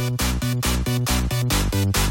Música